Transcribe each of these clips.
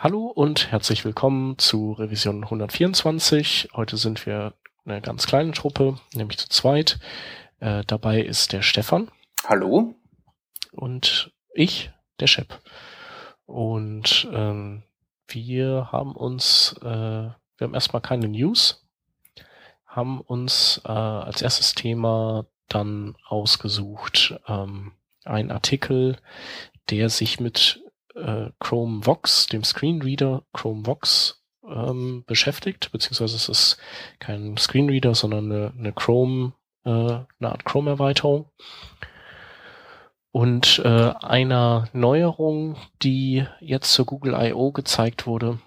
Hallo und herzlich willkommen zu Revision 124. Heute sind wir eine ganz kleine Truppe, nämlich zu zweit. Äh, dabei ist der Stefan. Hallo. Und ich, der Shep. Und ähm, wir haben uns, äh, wir haben erstmal keine News, haben uns äh, als erstes Thema dann ausgesucht ähm, ein Artikel, der sich mit äh, Chrome Vox, dem Screenreader Chrome Vox, ähm, beschäftigt, beziehungsweise es ist kein Screenreader, sondern eine, eine Chrome, äh, eine Art Chrome-Erweiterung. Und äh, einer Neuerung, die jetzt zur Google I.O. gezeigt wurde,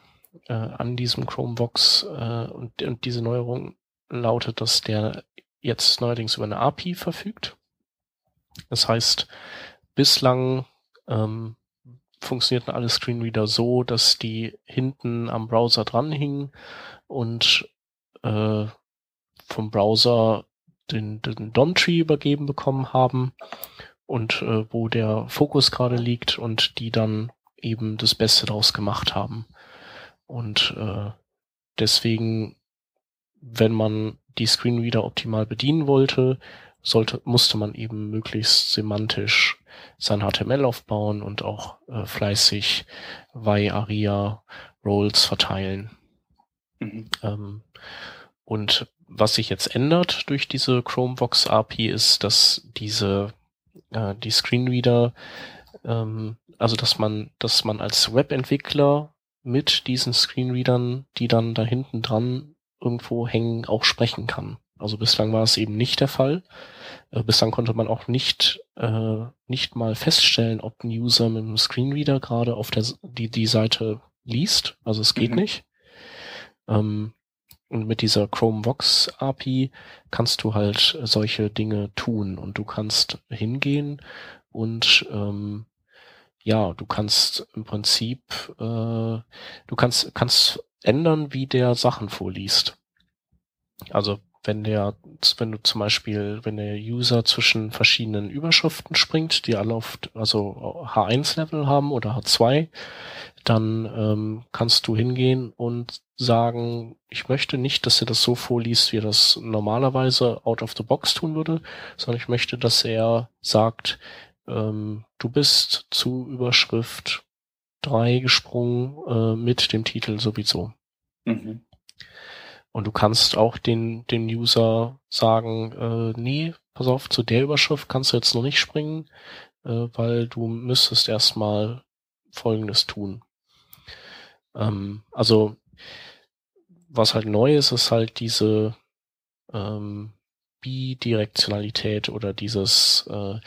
äh, an diesem Chrome Vox, äh, und, und diese Neuerung lautet, dass der jetzt neuerdings über eine API verfügt. Das heißt, bislang ähm, funktionierten alle Screenreader so, dass die hinten am Browser dranhingen und äh, vom Browser den, den DOM-Tree übergeben bekommen haben und äh, wo der Fokus gerade liegt und die dann eben das Beste daraus gemacht haben. Und äh, deswegen, wenn man die Screenreader optimal bedienen wollte, sollte, musste man eben möglichst semantisch sein HTML aufbauen und auch äh, fleißig Y, Aria, Roles verteilen. Mhm. Ähm, und was sich jetzt ändert durch diese Chromevox API ist, dass diese äh, die Screenreader, ähm, also dass man, dass man als Webentwickler mit diesen Screenreadern, die dann da hinten dran irgendwo hängen, auch sprechen kann. Also bislang war es eben nicht der Fall. Äh, bislang konnte man auch nicht, äh, nicht mal feststellen, ob ein User mit einem Screenreader gerade auf der, die, die Seite liest. Also es geht mhm. nicht. Ähm, und mit dieser Chrome Vox API kannst du halt solche Dinge tun und du kannst hingehen und ähm, ja, du kannst im Prinzip, äh, du kannst, kannst ändern, wie der Sachen vorliest. Also wenn der, wenn du zum Beispiel, wenn der User zwischen verschiedenen Überschriften springt, die alle auf, also H1-Level haben oder H2, dann ähm, kannst du hingehen und sagen, ich möchte nicht, dass er das so vorliest, wie er das normalerweise out of the box tun würde, sondern ich möchte, dass er sagt, ähm, du bist zu Überschrift 3 gesprungen äh, mit dem Titel sowieso. Mhm. Und du kannst auch den, den User sagen, äh, nee, pass auf, zu der Überschrift kannst du jetzt noch nicht springen, äh, weil du müsstest erstmal Folgendes tun. Ähm, also, was halt neu ist, ist halt diese ähm, Bidirektionalität oder dieses, äh,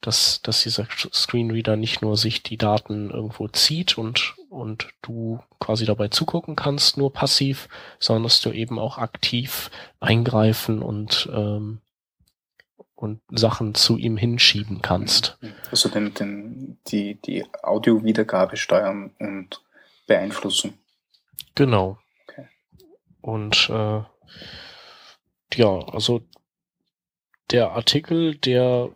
dass, dass dieser Screenreader nicht nur sich die Daten irgendwo zieht und, und du quasi dabei zugucken kannst, nur passiv, sondern dass du eben auch aktiv eingreifen und, ähm, und Sachen zu ihm hinschieben kannst. Also den, den, die, die Audio-Wiedergabe steuern und beeinflussen. Genau. Okay. Und äh, ja, also der Artikel, der,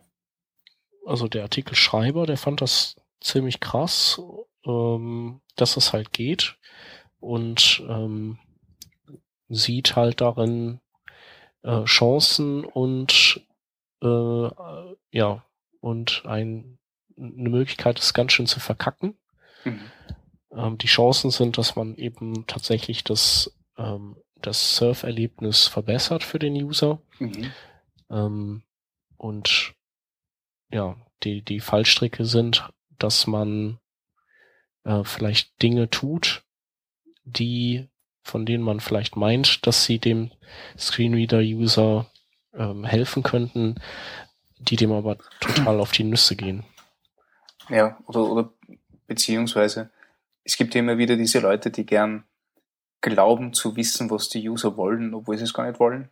also der Artikelschreiber, der fand das ziemlich krass, ähm, dass es halt geht und ähm, sieht halt darin äh, Chancen und äh, ja und ein, eine Möglichkeit, es ganz schön zu verkacken. Mhm. Ähm, die Chancen sind, dass man eben tatsächlich das ähm, das Surferlebnis verbessert für den User. Mhm. Ähm, und ja, die, die Fallstricke sind, dass man äh, vielleicht Dinge tut, die, von denen man vielleicht meint, dass sie dem Screenreader-User ähm, helfen könnten, die dem aber total auf die Nüsse gehen. Ja, oder, oder beziehungsweise es gibt immer wieder diese Leute, die gern glauben zu wissen, was die User wollen, obwohl sie es gar nicht wollen.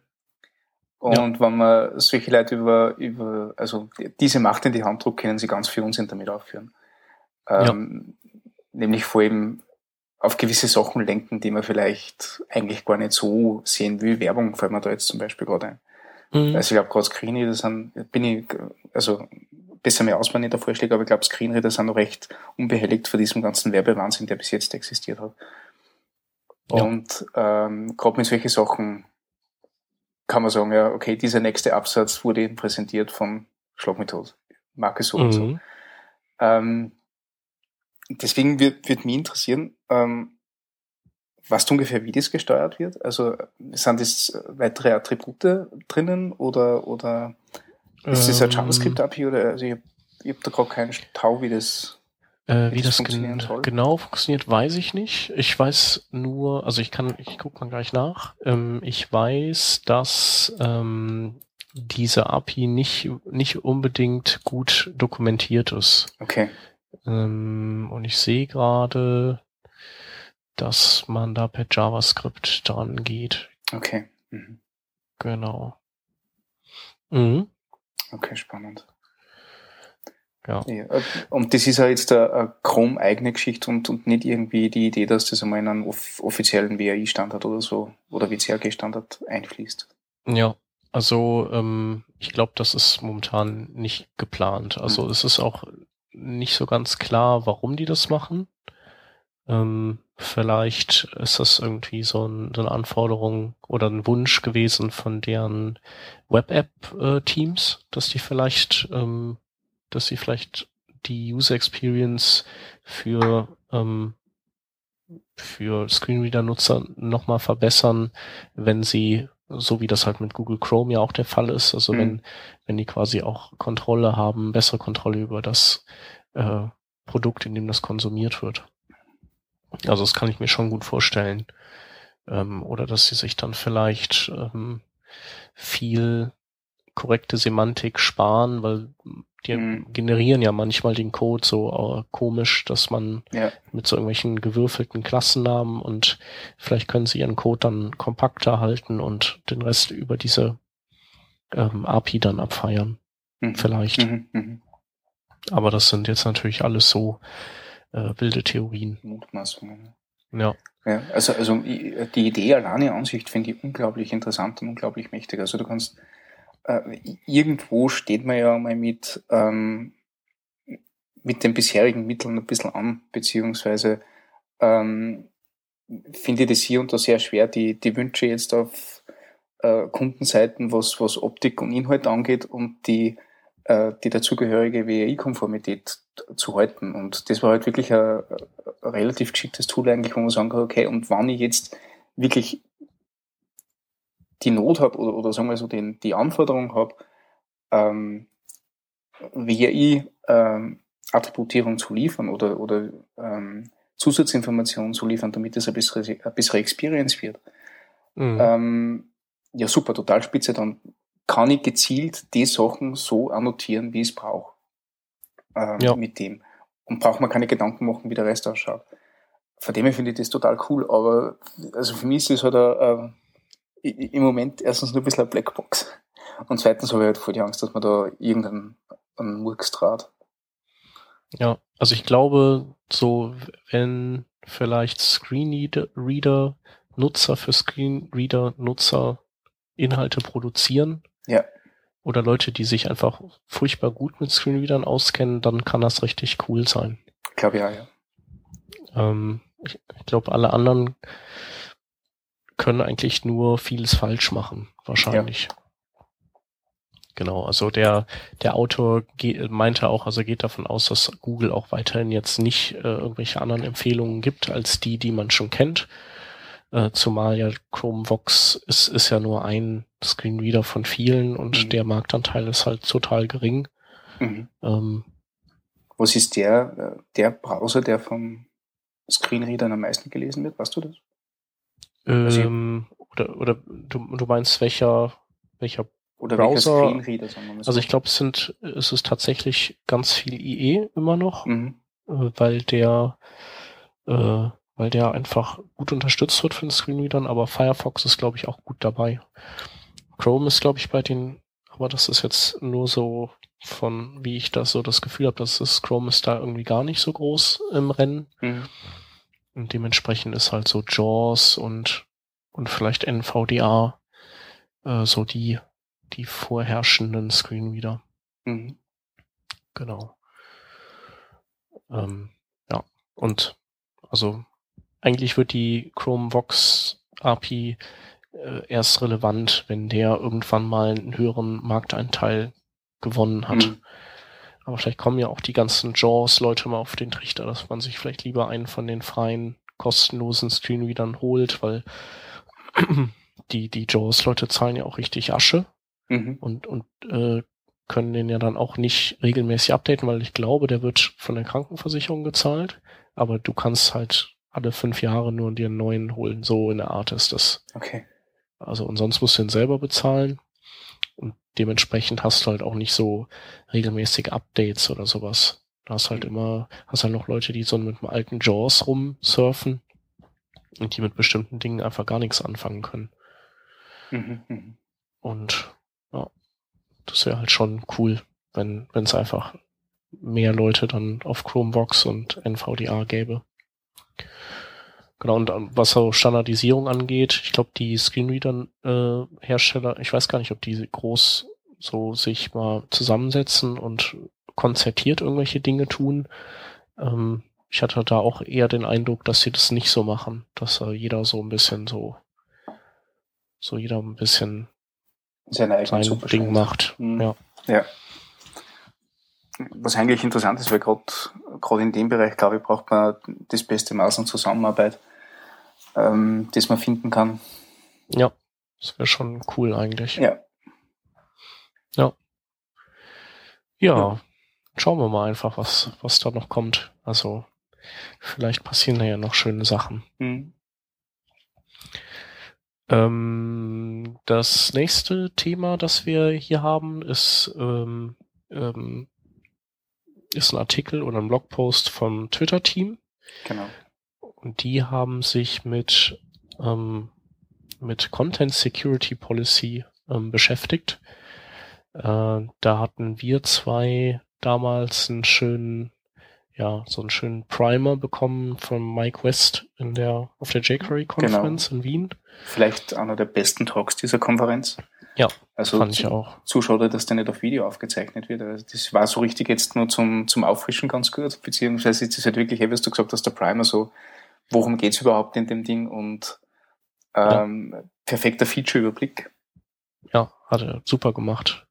Und ja. wenn man solche Leute über, über, also diese Macht in die Hand drückt, können sie ganz viel Unsinn damit aufführen. Ähm, ja. Nämlich vor allem auf gewisse Sachen lenken, die man vielleicht eigentlich gar nicht so sehen will. Werbung fällt mir da jetzt zum Beispiel gerade ein. Mhm. Also ich glaube gerade Screeny, das sind, bin ich, also besser mehr ausbauen in der Vorschläge, aber ich glaube, Screenreader sind noch recht unbehelligt vor diesem ganzen Werbewahnsinn, der bis jetzt existiert hat. Ja. Und ähm, gerade mit solchen Sachen kann man sagen, ja, okay, dieser nächste Absatz wurde eben präsentiert von Schlagmethode, Marke so und so. Ähm, deswegen wird, wird mich interessieren, ähm, Weißt du ungefähr, wie das gesteuert wird? Also sind das weitere Attribute drinnen oder, oder ist das ein ähm, JavaScript-API oder also ich habe hab da gerade keinen Tau, wie das äh, wie, das, das gen soll. genau funktioniert, weiß ich nicht. Ich weiß nur, also ich kann, ich gucke mal gleich nach. Ähm, ich weiß, dass ähm, diese API nicht, nicht unbedingt gut dokumentiert ist. Okay. Ähm, und ich sehe gerade, dass man da per JavaScript dran geht. Okay. Mhm. Genau. Mhm. Okay, spannend. Ja. ja. Und das ist ja jetzt eine Chrome-eigene Geschichte und, und nicht irgendwie die Idee, dass das einmal in einen off offiziellen WAI-Standard oder so oder WCAG-Standard einfließt. Ja, also ähm, ich glaube, das ist momentan nicht geplant. Also mhm. es ist auch nicht so ganz klar, warum die das machen. Ähm, vielleicht ist das irgendwie so, ein, so, eine Anforderung oder ein Wunsch gewesen von deren Web-App-Teams, äh, dass die vielleicht, ähm, dass sie vielleicht die User Experience für ähm, für Screenreader-Nutzer nochmal verbessern, wenn sie, so wie das halt mit Google Chrome ja auch der Fall ist, also mhm. wenn, wenn die quasi auch Kontrolle haben, bessere Kontrolle über das äh, Produkt, in dem das konsumiert wird. Also das kann ich mir schon gut vorstellen. Ähm, oder dass sie sich dann vielleicht ähm, viel korrekte Semantik sparen, weil die mhm. generieren ja manchmal den Code so äh, komisch, dass man ja. mit so irgendwelchen gewürfelten Klassennamen und vielleicht können sie ihren Code dann kompakter halten und den Rest über diese ähm, API dann abfeiern. Mhm. Vielleicht. Mhm. mhm. Aber das sind jetzt natürlich alles so äh, wilde Theorien. Mutmaßungen. Ja. ja. Also, also die Idee alleine an sich finde ich unglaublich interessant und unglaublich mächtig. Also du kannst äh, irgendwo steht man ja mal mit, ähm, mit den bisherigen Mitteln ein bisschen an, beziehungsweise ähm, finde ich das hier und da sehr schwer, die, die Wünsche jetzt auf äh, Kundenseiten, was, was Optik und Inhalt angeht und die äh, die dazugehörige WAI-Konformität zu halten. Und das war halt wirklich ein, ein, relativ geschicktes Tool eigentlich, wo man sagen kann, okay, und wann ich jetzt wirklich die Not habe oder, oder sagen wir so den, die Anforderung habe, ähm, WAI ähm, Attributierung zu liefern oder, oder ähm, Zusatzinformationen zu liefern, damit es ein bessere, eine bessere Experience wird. Mhm. Ähm, ja, super, total spitze. Dann kann ich gezielt die Sachen so annotieren, wie ich es brauche. Ähm, ja. Mit dem. Und braucht man keine Gedanken machen, wie der Rest ausschaut. Von dem her finde ich das total cool, aber also für mich ist es halt ein, äh, im Moment erstens nur ein bisschen eine Blackbox. Und zweitens habe ich halt voll die Angst, dass man da irgendeinen einen Murks draht. Ja, also ich glaube, so wenn vielleicht Screenreader Nutzer für Screenreader Nutzer Inhalte produzieren, ja. Oder Leute, die sich einfach furchtbar gut mit Screenreadern auskennen, dann kann das richtig cool sein. Ich glaube ja, ja. Ähm, ich, ich glaube, alle anderen können eigentlich nur vieles falsch machen, wahrscheinlich. Ja. Genau, also der, der Autor meinte auch, also geht davon aus, dass Google auch weiterhin jetzt nicht äh, irgendwelche anderen Empfehlungen gibt als die, die man schon kennt. Äh, zumal ja Chrome Vox ist, ist ja nur ein Screenreader von vielen und mhm. der Marktanteil ist halt total gering. Mhm. Ähm, Was ist der, äh, der Browser, der vom Screenreadern am meisten gelesen wird? Weißt du das? Ähm, oder oder du, du meinst welcher, welcher oder Browser? Screenreader, sagen wir mal so. Also ich glaube, es sind, es ist tatsächlich ganz viel IE immer noch, mhm. Äh, weil der äh, weil der einfach gut unterstützt wird von Screenreadern, aber Firefox ist, glaube ich, auch gut dabei. Chrome ist, glaube ich, bei den, aber das ist jetzt nur so von, wie ich das so das Gefühl habe, dass das Chrome ist da irgendwie gar nicht so groß im Rennen. Mhm. Und dementsprechend ist halt so JAWS und, und vielleicht NVDA äh, so die, die vorherrschenden Screenreader. Mhm. Genau. Ähm, ja, und also eigentlich wird die Chrome Vox API äh, erst relevant, wenn der irgendwann mal einen höheren Markteinteil gewonnen hat. Mhm. Aber vielleicht kommen ja auch die ganzen JAWS-Leute mal auf den Trichter, dass man sich vielleicht lieber einen von den freien, kostenlosen Screenreadern holt, weil die, die JAWS-Leute zahlen ja auch richtig Asche mhm. und, und äh, können den ja dann auch nicht regelmäßig updaten, weil ich glaube, der wird von der Krankenversicherung gezahlt, aber du kannst halt alle fünf Jahre nur dir einen neuen holen. So in der Art ist das. Okay. Also und sonst musst du ihn selber bezahlen. Dementsprechend hast du halt auch nicht so regelmäßige Updates oder sowas. Du hast halt mhm. immer, hast halt noch Leute, die so mit einem alten Jaws rumsurfen und die mit bestimmten Dingen einfach gar nichts anfangen können. Mhm, mhm. und ja, das wäre halt schon cool, wenn wenn es einfach mehr Leute dann auf Chromebox und NVDA gäbe. Genau, und ähm, was so Standardisierung angeht, ich glaube, die Screenreader-Hersteller, äh, ich weiß gar nicht, ob die groß so sich mal zusammensetzen und konzertiert irgendwelche Dinge tun. Ähm, ich hatte da auch eher den Eindruck, dass sie das nicht so machen, dass äh, jeder so ein bisschen so, so jeder ein bisschen sein Ding macht. Mhm. Ja. ja. Was eigentlich interessant ist, weil gerade in dem Bereich, glaube ich, braucht man das beste Maß an Zusammenarbeit, ähm, das man finden kann. Ja, das wäre schon cool eigentlich. Ja. Ja. Ja, schauen wir mal einfach, was, was da noch kommt. Also, vielleicht passieren da ja noch schöne Sachen. Mhm. Ähm, das nächste Thema, das wir hier haben, ist ähm, ähm, ist ein Artikel oder ein Blogpost vom Twitter-Team. Genau. Und die haben sich mit, ähm, mit Content Security Policy ähm, beschäftigt. Äh, da hatten wir zwei damals einen schönen, ja, so einen schönen Primer bekommen von Mike West in der, auf der jQuery Conference genau. in Wien. Vielleicht einer der besten Talks dieser Konferenz. Ja, also fand ich auch. Zuschauer, dass der nicht auf Video aufgezeichnet wird. Also das war so richtig jetzt nur zum, zum Auffrischen ganz gut. Beziehungsweise ist es halt wirklich, wie du gesagt hast, der Primer so, worum geht's überhaupt in dem Ding und ähm, ja. perfekter Feature-Überblick. Ja, hat er super gemacht.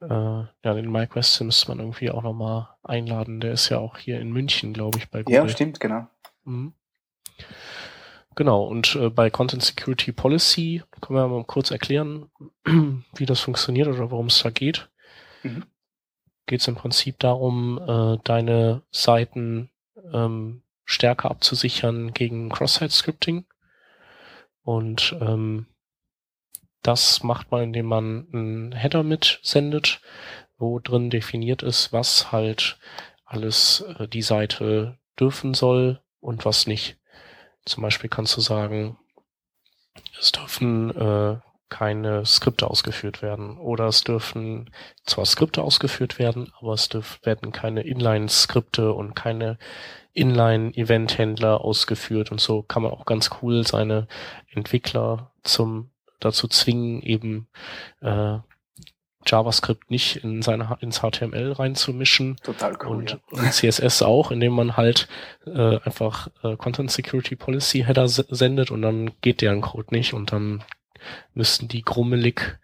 Äh, ja, den Mike West müsste man irgendwie auch nochmal einladen. Der ist ja auch hier in München, glaube ich, bei Google. Ja, stimmt, genau. Mhm. Genau, und äh, bei Content Security Policy können wir mal kurz erklären, wie das funktioniert oder worum es da geht. Mhm. Geht es im Prinzip darum, äh, deine Seiten ähm, stärker abzusichern gegen Cross-Site-Scripting. Und ähm, das macht man, indem man einen Header mitsendet, wo drin definiert ist, was halt alles äh, die Seite dürfen soll und was nicht. Zum Beispiel kannst du sagen, es dürfen äh, keine Skripte ausgeführt werden. Oder es dürfen zwar Skripte ausgeführt werden, aber es dürfen, werden keine Inline-Skripte und keine Inline-Event-Händler ausgeführt. Und so kann man auch ganz cool seine Entwickler zum dazu zwingen, eben äh, JavaScript nicht in seine ins HTML reinzumischen. Total cool. Und, ja. und CSS auch, indem man halt äh, einfach äh, Content Security Policy Header sendet und dann geht deren Code nicht und dann müssten die grummelig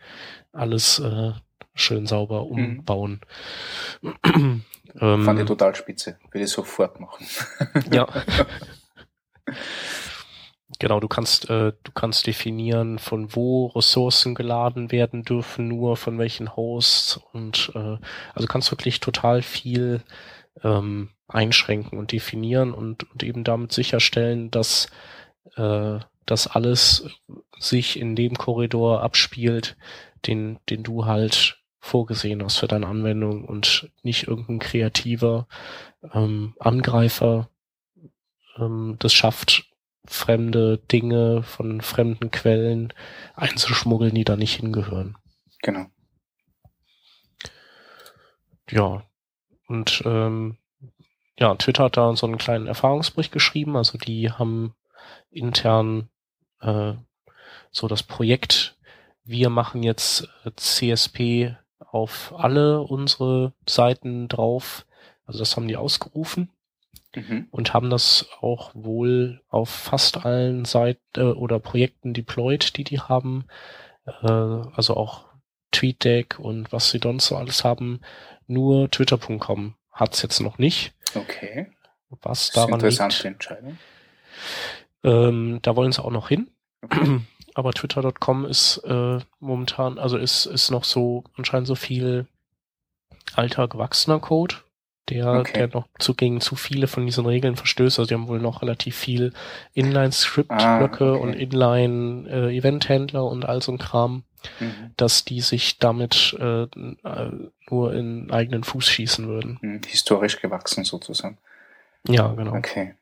alles äh, schön sauber mhm. umbauen. Mhm. ähm, Fand ich total spitze. Will ich sofort machen. ja. Genau, du kannst, äh, du kannst definieren, von wo Ressourcen geladen werden dürfen, nur von welchen Hosts und äh, also kannst wirklich total viel ähm, einschränken und definieren und, und eben damit sicherstellen, dass äh, das alles sich in dem Korridor abspielt, den, den du halt vorgesehen hast für deine Anwendung und nicht irgendein kreativer ähm, Angreifer ähm, das schafft, fremde Dinge von fremden Quellen einzuschmuggeln, die da nicht hingehören. Genau. Ja, und ähm, ja, Twitter hat da so einen kleinen Erfahrungsbericht geschrieben. Also die haben intern äh, so das Projekt, wir machen jetzt äh, CSP auf alle unsere Seiten drauf. Also das haben die ausgerufen mhm. und haben das auch wohl auf fast allen Seiten äh, oder Projekten deployed, die die haben. Äh, also auch TweetDeck und was sie sonst so alles haben. Nur Twitter.com hat's jetzt noch nicht. Okay. Was daran interessante liegt. Entscheidung. Ähm, da wollen sie auch noch hin. Okay. Aber Twitter.com ist äh, momentan, also ist, ist noch so anscheinend so viel alter gewachsener Code, der, okay. der noch zu, gegen zu viele von diesen Regeln verstößt. Also die haben wohl noch relativ viel Inline-Script-Blöcke ah, okay. und Inline-Event-Händler äh, und all so ein Kram, mhm. dass die sich damit äh, äh, nur in eigenen Fuß schießen würden. Mhm, historisch gewachsen sozusagen. Ja, genau. Okay.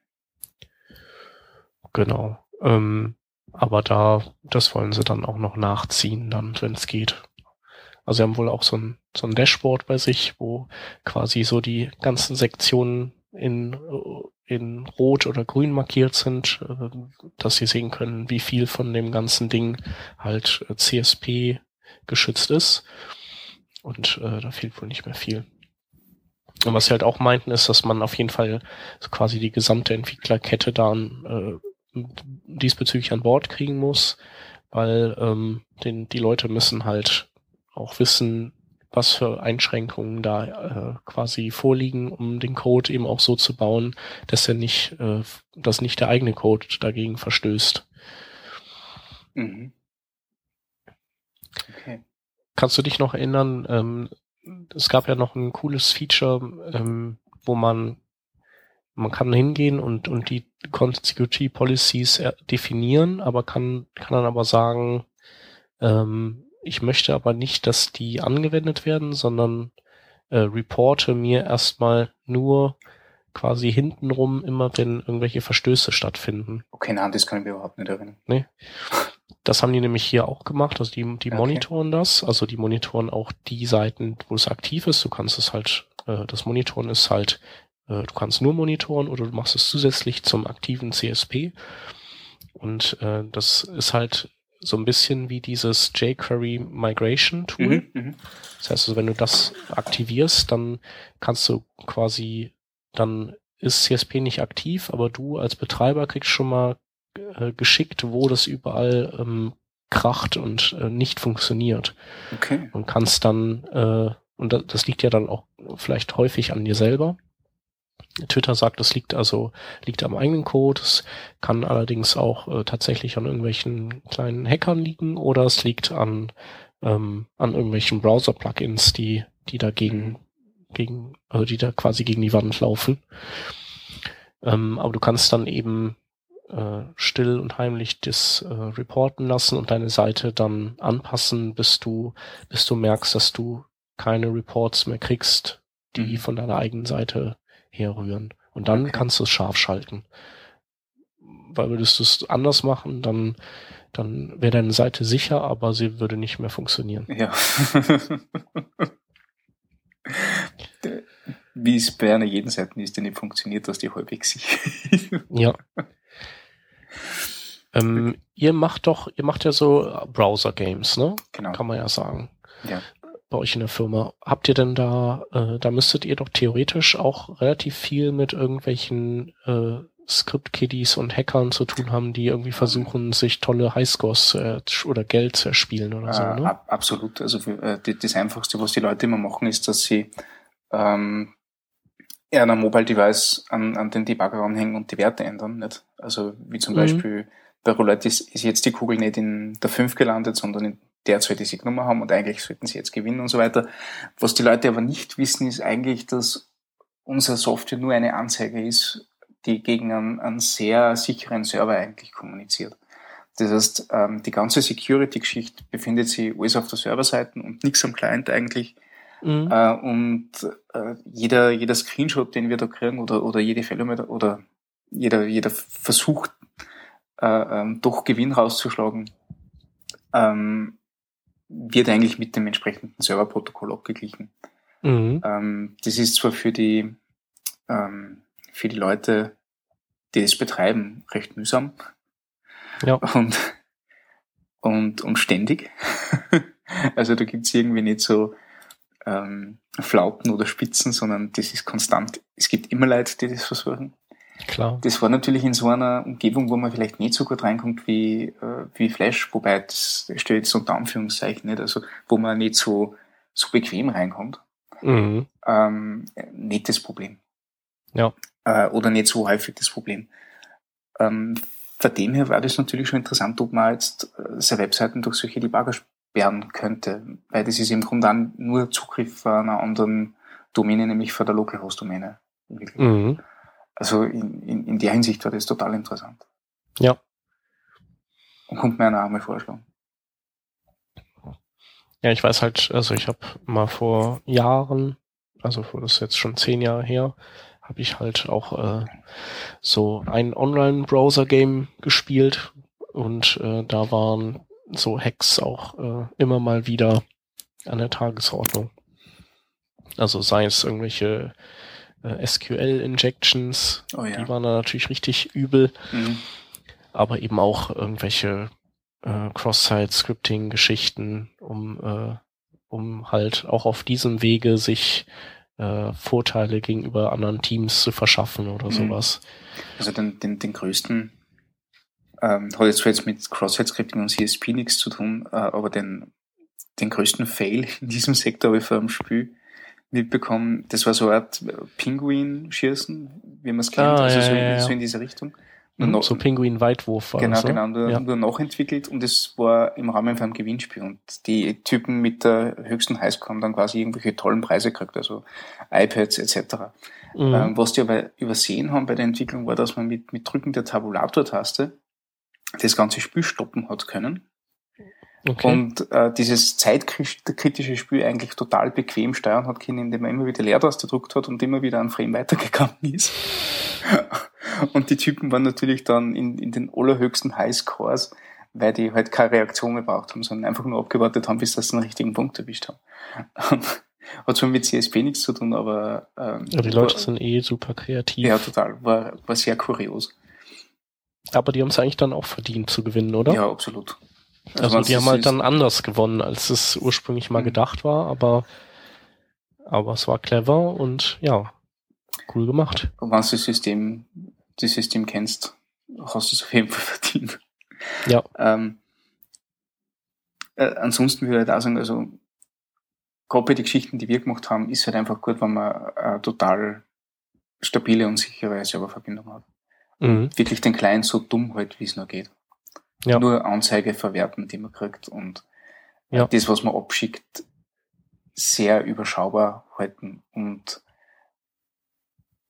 Genau. Ähm, aber da, das wollen sie dann auch noch nachziehen, dann, wenn es geht. Also sie haben wohl auch so ein, so ein Dashboard bei sich, wo quasi so die ganzen Sektionen in, in rot oder grün markiert sind, äh, dass sie sehen können, wie viel von dem ganzen Ding halt äh, CSP geschützt ist. Und äh, da fehlt wohl nicht mehr viel. Und was sie halt auch meinten, ist, dass man auf jeden Fall quasi die gesamte Entwicklerkette dann äh, diesbezüglich an Bord kriegen muss, weil ähm, den, die Leute müssen halt auch wissen, was für Einschränkungen da äh, quasi vorliegen, um den Code eben auch so zu bauen, dass er nicht, äh, dass nicht der eigene Code dagegen verstößt. Mhm. Okay. Kannst du dich noch erinnern, ähm, es gab ja noch ein cooles Feature, ähm, wo man man kann hingehen und, und die Security Policies definieren, aber kann, kann dann aber sagen, ähm, ich möchte aber nicht, dass die angewendet werden, sondern äh, reporte mir erstmal nur quasi hintenrum immer, wenn irgendwelche Verstöße stattfinden. Okay, nein, das kann ich mir überhaupt nicht erinnern. Nee. Das haben die nämlich hier auch gemacht. Also die, die okay. monitoren das. Also die monitoren auch die Seiten, wo es aktiv ist. Du kannst es halt, äh, das Monitoren ist halt, äh, du kannst nur monitoren oder du machst es zusätzlich zum aktiven CSP. Und äh, das ist halt so ein bisschen wie dieses jQuery Migration Tool. Mhm, mhm, das heißt also, wenn du das aktivierst, dann kannst du quasi, dann ist CSP nicht aktiv, aber du als Betreiber kriegst schon mal äh, geschickt, wo das überall ähm, kracht und äh, nicht funktioniert. Okay. Und kannst dann, äh, und das, das liegt ja dann auch vielleicht häufig an dir selber. Twitter sagt, es liegt also liegt am eigenen Code. Es kann allerdings auch äh, tatsächlich an irgendwelchen kleinen Hackern liegen oder es liegt an ähm, an irgendwelchen Browser-Plugins, die die dagegen gegen also die da quasi gegen die Wand laufen. Ähm, aber du kannst dann eben äh, still und heimlich das äh, reporten lassen und deine Seite dann anpassen, bis du bis du merkst, dass du keine Reports mehr kriegst, die mhm. von deiner eigenen Seite herrühren. Und dann okay. kannst du es scharf schalten. Weil würdest du es anders machen, dann, dann wäre deine Seite sicher, aber sie würde nicht mehr funktionieren. Ja. Wie es bei einer jeden Seite ist, die nicht funktioniert, dass die halbwegs sicher ist. Ja. Ähm, ihr macht doch, ihr macht ja so Browser-Games, ne? Genau. Kann man ja sagen. Ja bei euch in der Firma. Habt ihr denn da, äh, da müsstet ihr doch theoretisch auch relativ viel mit irgendwelchen äh, Script-Kiddies und Hackern zu tun haben, die irgendwie versuchen, sich tolle Highscores äh, oder Geld zu erspielen oder so, äh, ne? Ab, absolut. Also für, äh, das Einfachste, was die Leute immer machen, ist, dass sie ähm, eher ein Mobile-Device an, an den Debugger anhängen und die Werte ändern. Nicht? Also wie zum mhm. Beispiel bei Roulette ist, ist jetzt die Kugel nicht in der 5 gelandet, sondern in der soll die Signummer haben und eigentlich sollten sie jetzt gewinnen und so weiter. Was die Leute aber nicht wissen, ist eigentlich, dass unsere Software nur eine Anzeige ist, die gegen einen, einen sehr sicheren Server eigentlich kommuniziert. Das heißt, ähm, die ganze Security-Geschichte befindet sich alles auf der Serverseite und nichts am Client eigentlich. Mhm. Äh, und äh, jeder, jeder Screenshot, den wir da kriegen, oder, oder jede Fehlermeter, oder jeder, jeder Versuch, äh, ähm, doch Gewinn rauszuschlagen, ähm, wird eigentlich mit dem entsprechenden Serverprotokoll abgeglichen. Mhm. Ähm, das ist zwar für die, ähm, für die Leute, die es betreiben, recht mühsam ja. und, und, und ständig. also da gibt's irgendwie nicht so ähm, Flauten oder Spitzen, sondern das ist konstant. Es gibt immer Leute, die das versuchen. Klar. Das war natürlich in so einer Umgebung, wo man vielleicht nicht so gut reinkommt wie, äh, wie Flash, wobei das steht jetzt unter Anführungszeichen nicht, also wo man nicht so, so bequem reinkommt. Mhm. Ähm, nicht das Problem. Ja. Äh, oder nicht so häufig das Problem. Ähm, von dem her war das natürlich schon interessant, ob man jetzt äh, seine Webseiten durch solche Debugger sperren könnte, weil das ist im Grunde dann nur Zugriff von einer anderen Domäne, nämlich von der Localhost-Domäne. Mhm. Also in, in, in der Hinsicht war das total interessant. Ja. Und kommt mir einer auch mal vorschlagen. Ja, ich weiß halt, also ich habe mal vor Jahren, also vor das ist jetzt schon zehn Jahre her, habe ich halt auch äh, so ein Online-Browser-Game gespielt und äh, da waren so Hacks auch äh, immer mal wieder an der Tagesordnung. Also sei es irgendwelche äh, SQL-Injections, Oh ja. die waren da natürlich richtig übel, Mhm. aber eben auch irgendwelche äh, Cross-Site-Scripting-Geschichten, um, äh, um halt auch auf diesem Wege sich äh, Vorteile gegenüber anderen Teams zu verschaffen oder Mhm. sowas. Also den, den, den größten, ähm, hat jetzt zwar jetzt mit Cross-Site-Scripting und CSP nichts zu tun, äh, aber den, den größten Fail in diesem Sektor habe ich vor dem Spiel mitbekommen. Das war so eine Art Pinguin-Schießen, wie man es kennt, Ah, also ja, so, in, ja. so in diese Richtung. Mhm, noch- so Pinguin-Weitwurf war Genau, das, ne? genau, nur, Ja. nur nachentwickelt und es war im Rahmen von einem Gewinnspiel und die Typen mit der höchsten Highscore haben dann quasi irgendwelche tollen Preise gekriegt, also iPads etc. Mhm. Ähm, was die aber übersehen haben bei der Entwicklung war, dass man mit, mit Drücken der Tabulator-Taste das ganze Spiel stoppen hat können okay. und äh, dieses zeitkritische Spiel eigentlich total bequem steuern hat können, indem man immer wieder Leertaste gedrückt hat und immer wieder einen Frame weitergegangen ist. und die Typen waren natürlich dann in, in den allerhöchsten Highscores, weil die halt keine Reaktion mehr braucht haben, sondern einfach nur abgewartet haben, bis sie den richtigen Punkt erwischt haben. Hat zwar mit CSP nichts zu tun, aber ähm, ja, die Leute war, sind eh super kreativ. ja total, war, war sehr kurios. Aber die haben es eigentlich dann auch verdient zu gewinnen, oder? Ja, absolut. Also wenn's die haben halt dann anders gewonnen, als es ursprünglich mal Mhm. gedacht war, aber, aber es war clever und ja, cool gemacht. Und wenn du das System, das System kennst, hast du es auf jeden Fall verdient. Ja. Ähm, äh, ansonsten würde ich halt auch sagen, also gerade bei den Geschichten, die wir gemacht haben, ist halt einfach gut, wenn man eine total stabile und sichere Serververbindung hat. Mhm. Wirklich den Client so dumm halt, wie es nur geht. Ja. Nur Anzeige verwerten, die man kriegt und äh, Ja. das, was man abschickt, sehr überschaubar halten und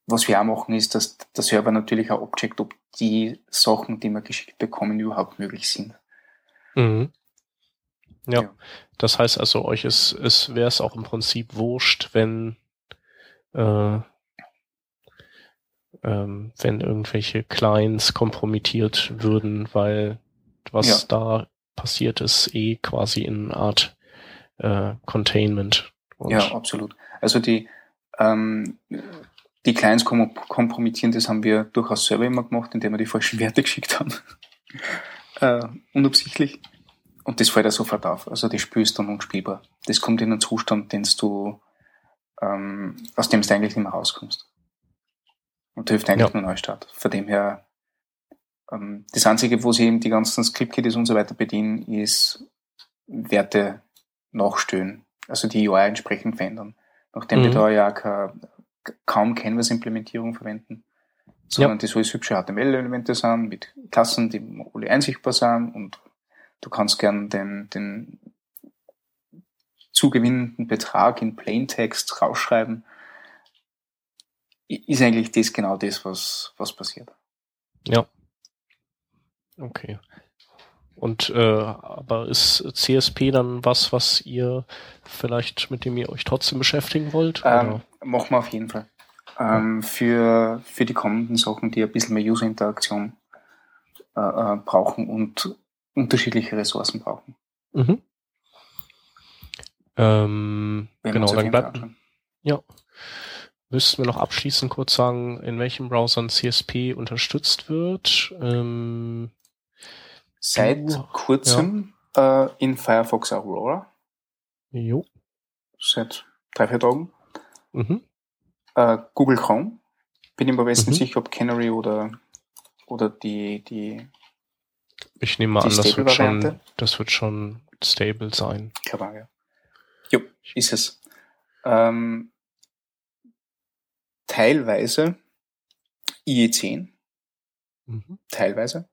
was wir auch machen, ist, dass der Server natürlich auch abcheckt, ob die Sachen, die wir geschickt bekommen, überhaupt möglich sind. Mhm. Ja. Ja. Das heißt also, euch ist, ist wäre es auch im Prinzip wurscht, wenn äh, ähm, wenn irgendwelche Clients kompromittiert würden, weil was Ja. da passiert ist, eh quasi in einer Art äh, Containment. Und Ja, absolut. Also die, ähm, die Clients kom kompromittieren, das haben wir durchaus selber immer gemacht, indem wir die falschen Werte geschickt haben. äh, unabsichtlich. Und das fällt ja sofort auf. Also das Spiel ist dann unspielbar. Das kommt in einen Zustand, den du, ähm, aus dem du eigentlich nicht mehr rauskommst. Und hilft eigentlich Ja. nur Neustart. Von dem her, das Einzige, wo sie eben die ganzen Script-Kiddies und so weiter bedienen, ist Werte nachstellen. Also die UI entsprechend verändern. Nachdem wir Mhm. da ja keine, kaum Canvas-Implementierung verwenden, sondern das alles hübsche HTML-Elemente sind, mit Klassen, die alle einsichtbar sind und du kannst gern den, den zugewinnenden Betrag in Plaintext rausschreiben, ist eigentlich das genau das, was, was passiert. Ja. Okay. Und äh, aber ist CSP dann was, was ihr vielleicht mit dem ihr euch trotzdem beschäftigen wollt? Ähm, machen wir auf jeden Fall. Ähm, für, für die kommenden Sachen, die ein bisschen mehr User-Interaktion äh, äh, brauchen und unterschiedliche Ressourcen brauchen. Mhm. Ähm, genau, dann bleibt, ja. Müssten wir noch abschließend kurz sagen, in welchen Browsern CSP unterstützt wird? Ähm, Seit Du- kurzem äh, in Firefox Aurora, jo. seit drei, vier Tagen. Mhm. Äh, Google Chrome. Bin am besten mhm. sicher, ob Canary oder, oder die, die Ich nehme an, das wird, schon, das wird schon stable sein. Klar, ja. Jo, ist es. Ähm, teilweise IE10. Mhm. Teilweise.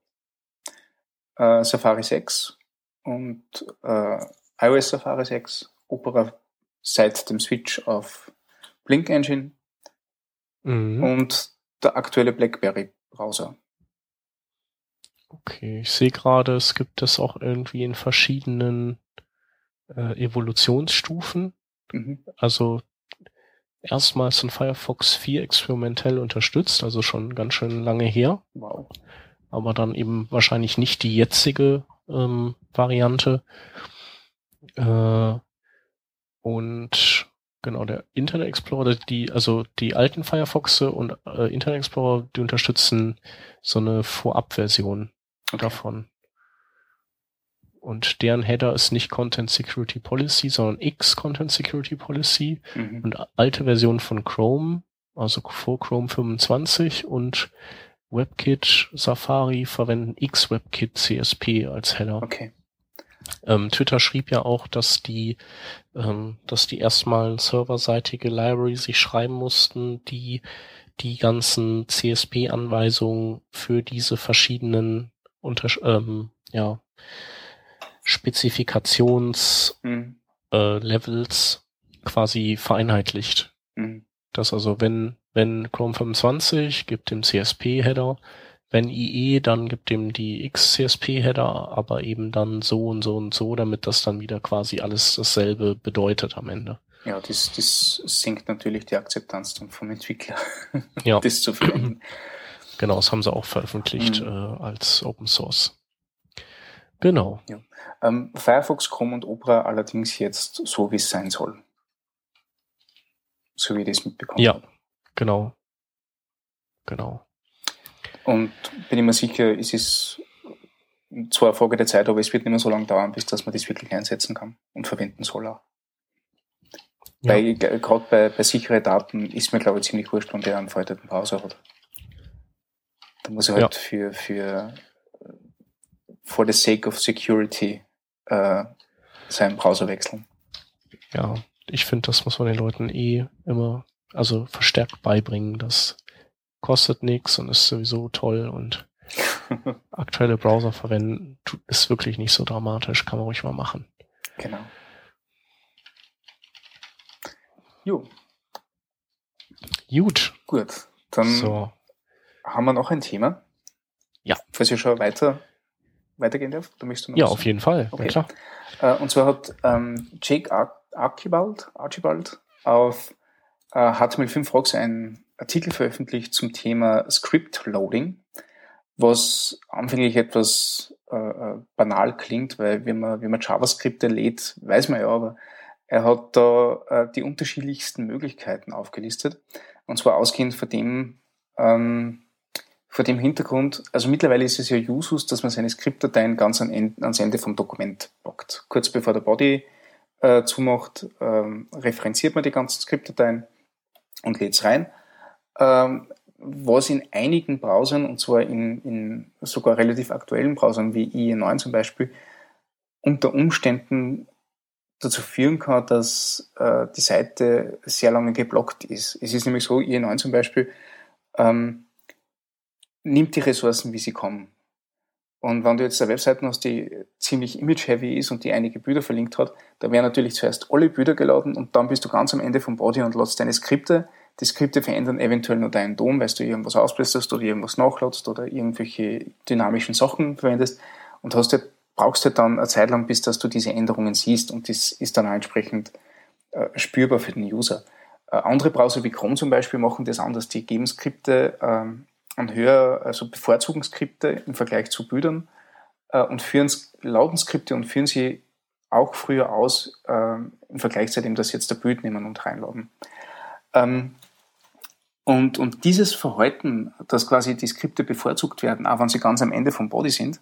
Äh, Safari 6 und äh, iOS Safari 6, Opera seit dem Switch auf Blink Engine mhm. und der aktuelle BlackBerry Browser. Okay, ich sehe gerade, es gibt das auch irgendwie in verschiedenen äh, Evolutionsstufen. Mhm. Also erstmals in Firefox 4 experimentell unterstützt, also schon ganz schön lange her. Wow. Aber dann eben wahrscheinlich nicht die jetzige ähm, Variante. Äh, und genau, der Internet Explorer, die, also die alten Firefoxe und äh, Internet Explorer, die unterstützen so eine Vorabversion okay. davon. Und deren Header ist nicht Content Security Policy, sondern X Content Security Policy. Mhm. Und alte Version von Chrome, also vor Chrome 25 und WebKit Safari verwenden X WebKit CSP als Header. Okay. Ähm, Twitter schrieb ja auch, dass die, ähm, dass die erstmal serverseitige Library sich schreiben mussten, die die ganzen CSP-Anweisungen für diese verschiedenen Unter ähm, ja, Spezifikations mhm. äh, Levels quasi vereinheitlicht. Mhm. Dass also wenn, wenn Chrome 25 gibt dem CSP-Header, wenn IE, dann gibt dem die XCSP-Header, aber eben dann so und so und so, damit das dann wieder quasi alles dasselbe bedeutet am Ende. Ja, das, das sinkt natürlich die Akzeptanz dann vom Entwickler, ja. das zu verwenden. Genau, das haben sie auch veröffentlicht mhm. äh, als Open Source. Genau. Ja. Ähm, Firefox, Chrome und Opera allerdings jetzt so, wie es sein soll. So wie ich das mitbekommen Ja, genau. Genau. Und bin ich mir sicher, es ist zwar eine Frage der Zeit, aber es wird nicht mehr so lange dauern, bis dass man das wirklich einsetzen kann und verwenden soll auch. Ja. Weil gerade bei, bei sicheren Daten ist mir, glaube ich, ziemlich wurscht, wenn der einen veralteten Browser hat. Da muss ich halt ja. für, für for the sake of security äh, seinen Browser wechseln. Ja, ich finde, das muss man den Leuten eh immer, also verstärkt beibringen. Das kostet nichts und ist sowieso toll und aktuelle Browser verwenden ist wirklich nicht so dramatisch, kann man ruhig mal machen. Genau. Jo. Gut. Gut. Dann so. haben wir noch ein Thema. Ja. Falls ihr schon weiter weitergehen darf? Du möchtest noch ja, auf jeden Fall. Okay. Ja, klar. Äh, und zwar hat ähm, Jake Archibald, Archibald auf äh, HTML5 Rocks einen Artikel veröffentlicht zum Thema Script Loading, was anfänglich etwas äh, äh, banal klingt, weil wenn man, wenn man JavaScript lädt, weiß man ja, aber er hat da äh, die unterschiedlichsten Möglichkeiten aufgelistet. Und zwar ausgehend von dem, ähm, vor dem Hintergrund, also mittlerweile ist es ja Usus, dass man seine Skriptdateien ganz ans Ende vom Dokument packt. Kurz bevor der Body äh, zumacht, ähm, referenziert man die ganzen Skriptdateien und lädt es rein. Ähm, was in einigen Browsern, und zwar in, in sogar relativ aktuellen Browsern wie IE9 zum Beispiel, unter Umständen dazu führen kann, dass äh, die Seite sehr lange geblockt ist. Es ist nämlich so, IE9 zum Beispiel, ähm, nimmt die Ressourcen, wie sie kommen. Und wenn du jetzt eine Webseite hast, die ziemlich image-heavy ist und die einige Bilder verlinkt hat, da werden natürlich zuerst alle Bilder geladen und dann bist du ganz am Ende vom Body und lädst deine Skripte. Die Skripte verändern eventuell nur deinen Dom, weil du irgendwas ausblästerst oder irgendwas nachladst oder irgendwelche dynamischen Sachen verwendest und hast halt, brauchst halt dann eine Zeit lang, bis dass du diese Änderungen siehst und das ist dann auch entsprechend äh, spürbar für den User. Äh, andere Browser wie Chrome zum Beispiel machen das anders. Die geben Skripte ähm, an höher, also bevorzugen Skripte im Vergleich zu Bildern äh, und führen lauten Skripte und führen sie auch früher aus äh, im Vergleich zu dem, dass jetzt der Bild nehmen und reinladen. Ähm, und, und dieses Verhalten, dass quasi die Skripte bevorzugt werden, auch wenn sie ganz am Ende vom Body sind,